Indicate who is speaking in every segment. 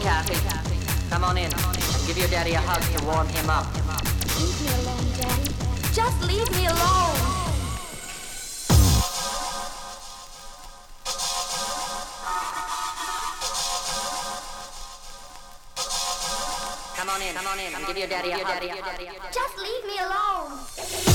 Speaker 1: Kathy. Come on in. Give your daddy a hug to warm him up.
Speaker 2: Leave me alone, Daddy. Just leave me alone.
Speaker 1: Come on in, come on in. Give your daddy a hug.
Speaker 2: Just leave me alone.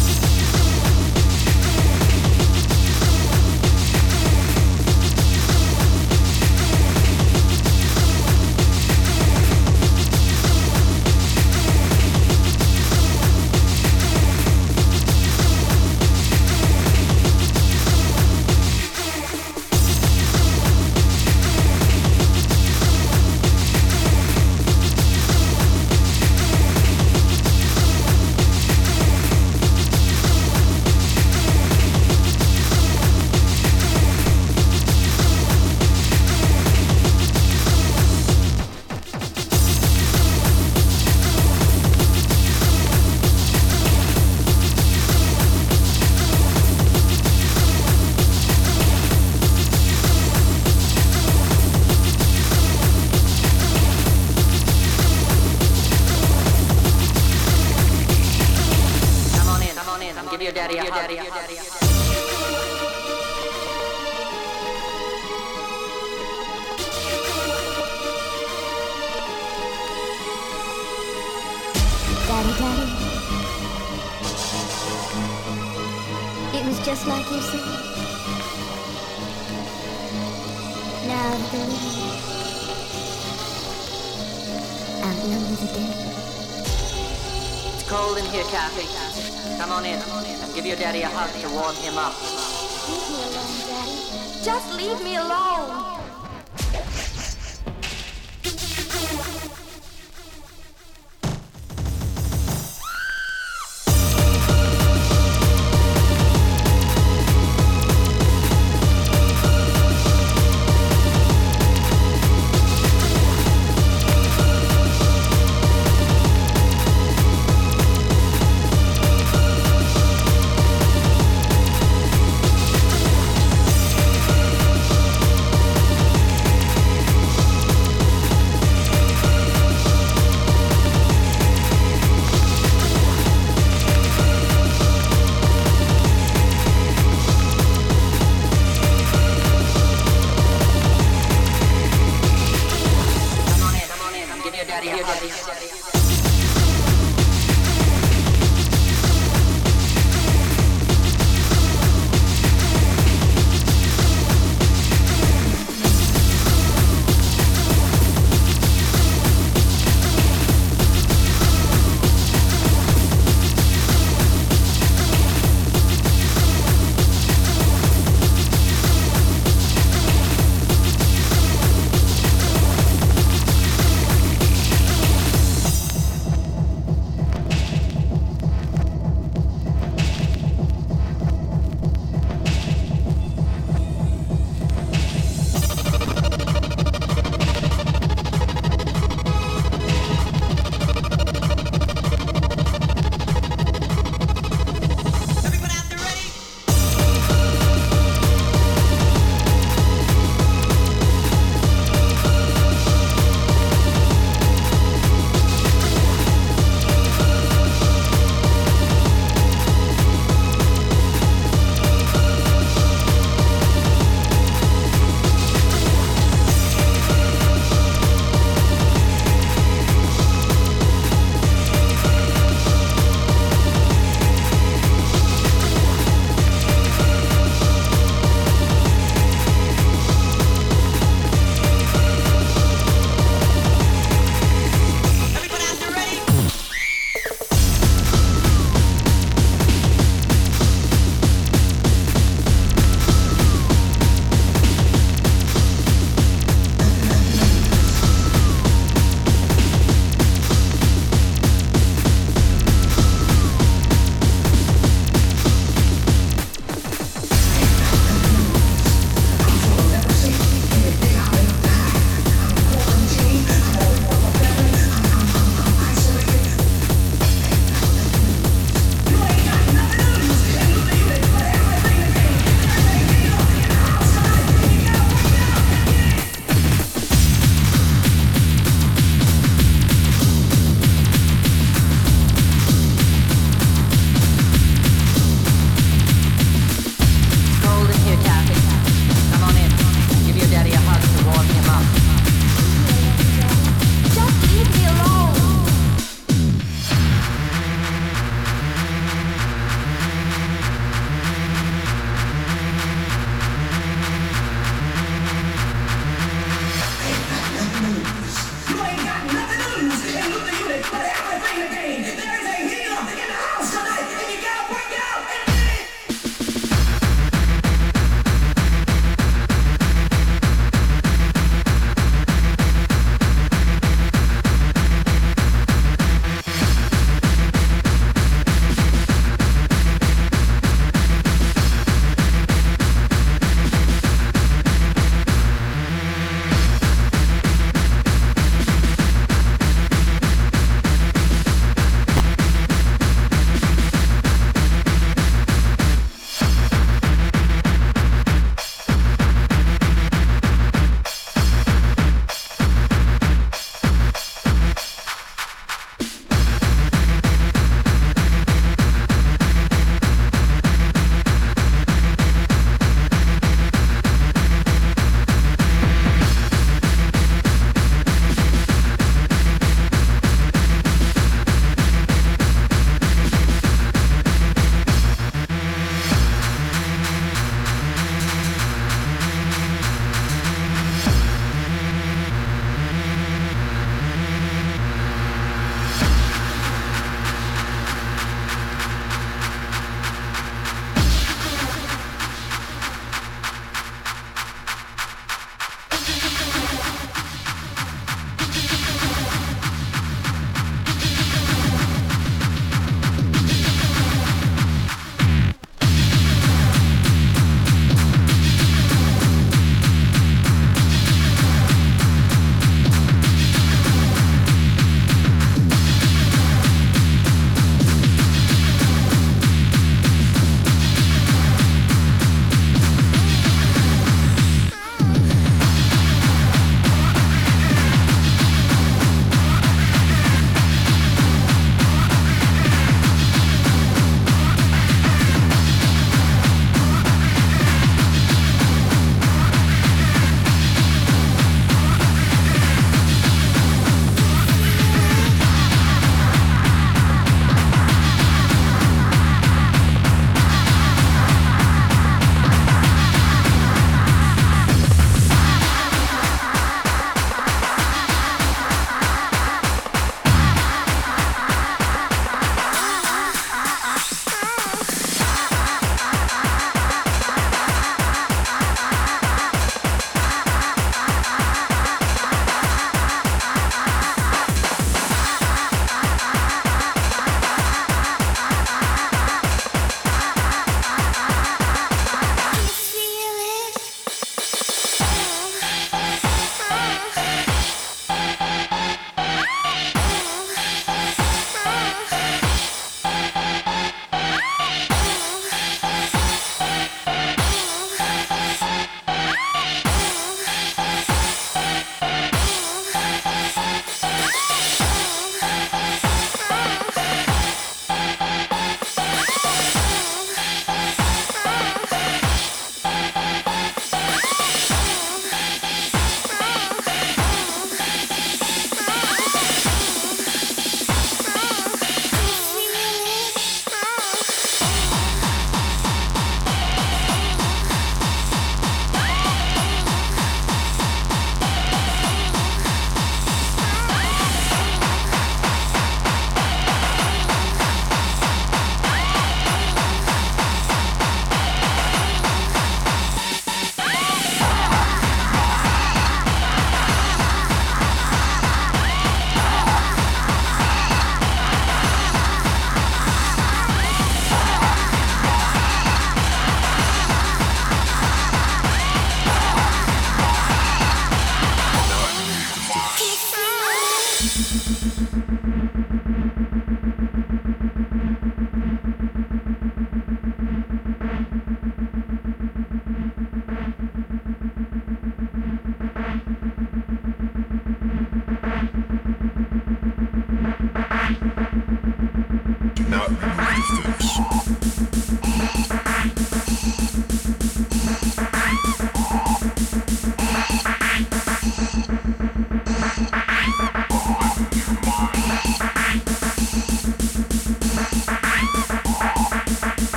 Speaker 1: Come on in and give your daddy a hug to warm him up.
Speaker 2: Leave me alone, Daddy. Just leave me alone.